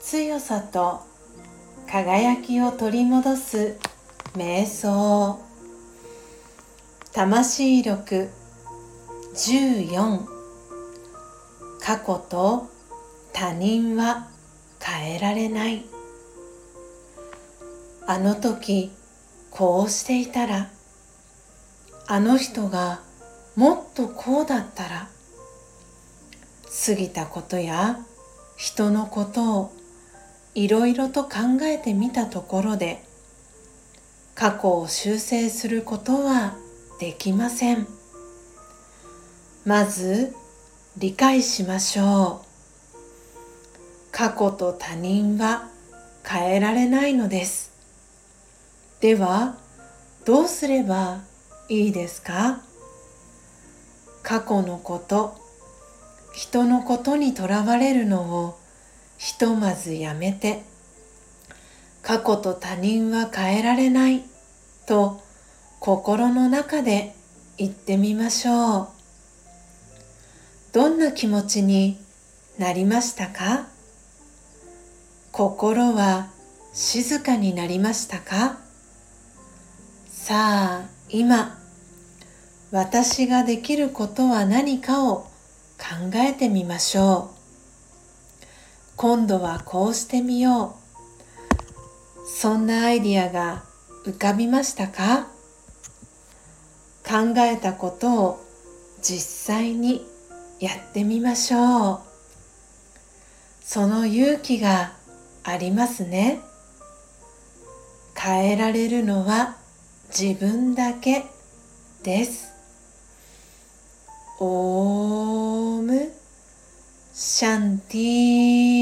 強さと輝きを取り戻す瞑想。魂力14過去と他人は変えられない。あの時こうしていたらあの人がもっとこうだったら過ぎたことや人のことをいろいろと考えてみたところで過去を修正することはできません。まず理解しましょう。過去と他人は変えられないのです。ではどうすればいいですか？過去のこと人のことにとらわれるのをひとまずやめて過去と他人は変えられないと心の中で言ってみましょう。どんな気持ちになりましたか？心は静かになりましたか？さあ今私ができることは何かを考えてみましょう。今度はこうしてみよう。そんなアイディアが浮かびましたか？考えたことを実際にやってみましょう。その勇気がありますね。変えられるのは自分だけです。オームシャンティー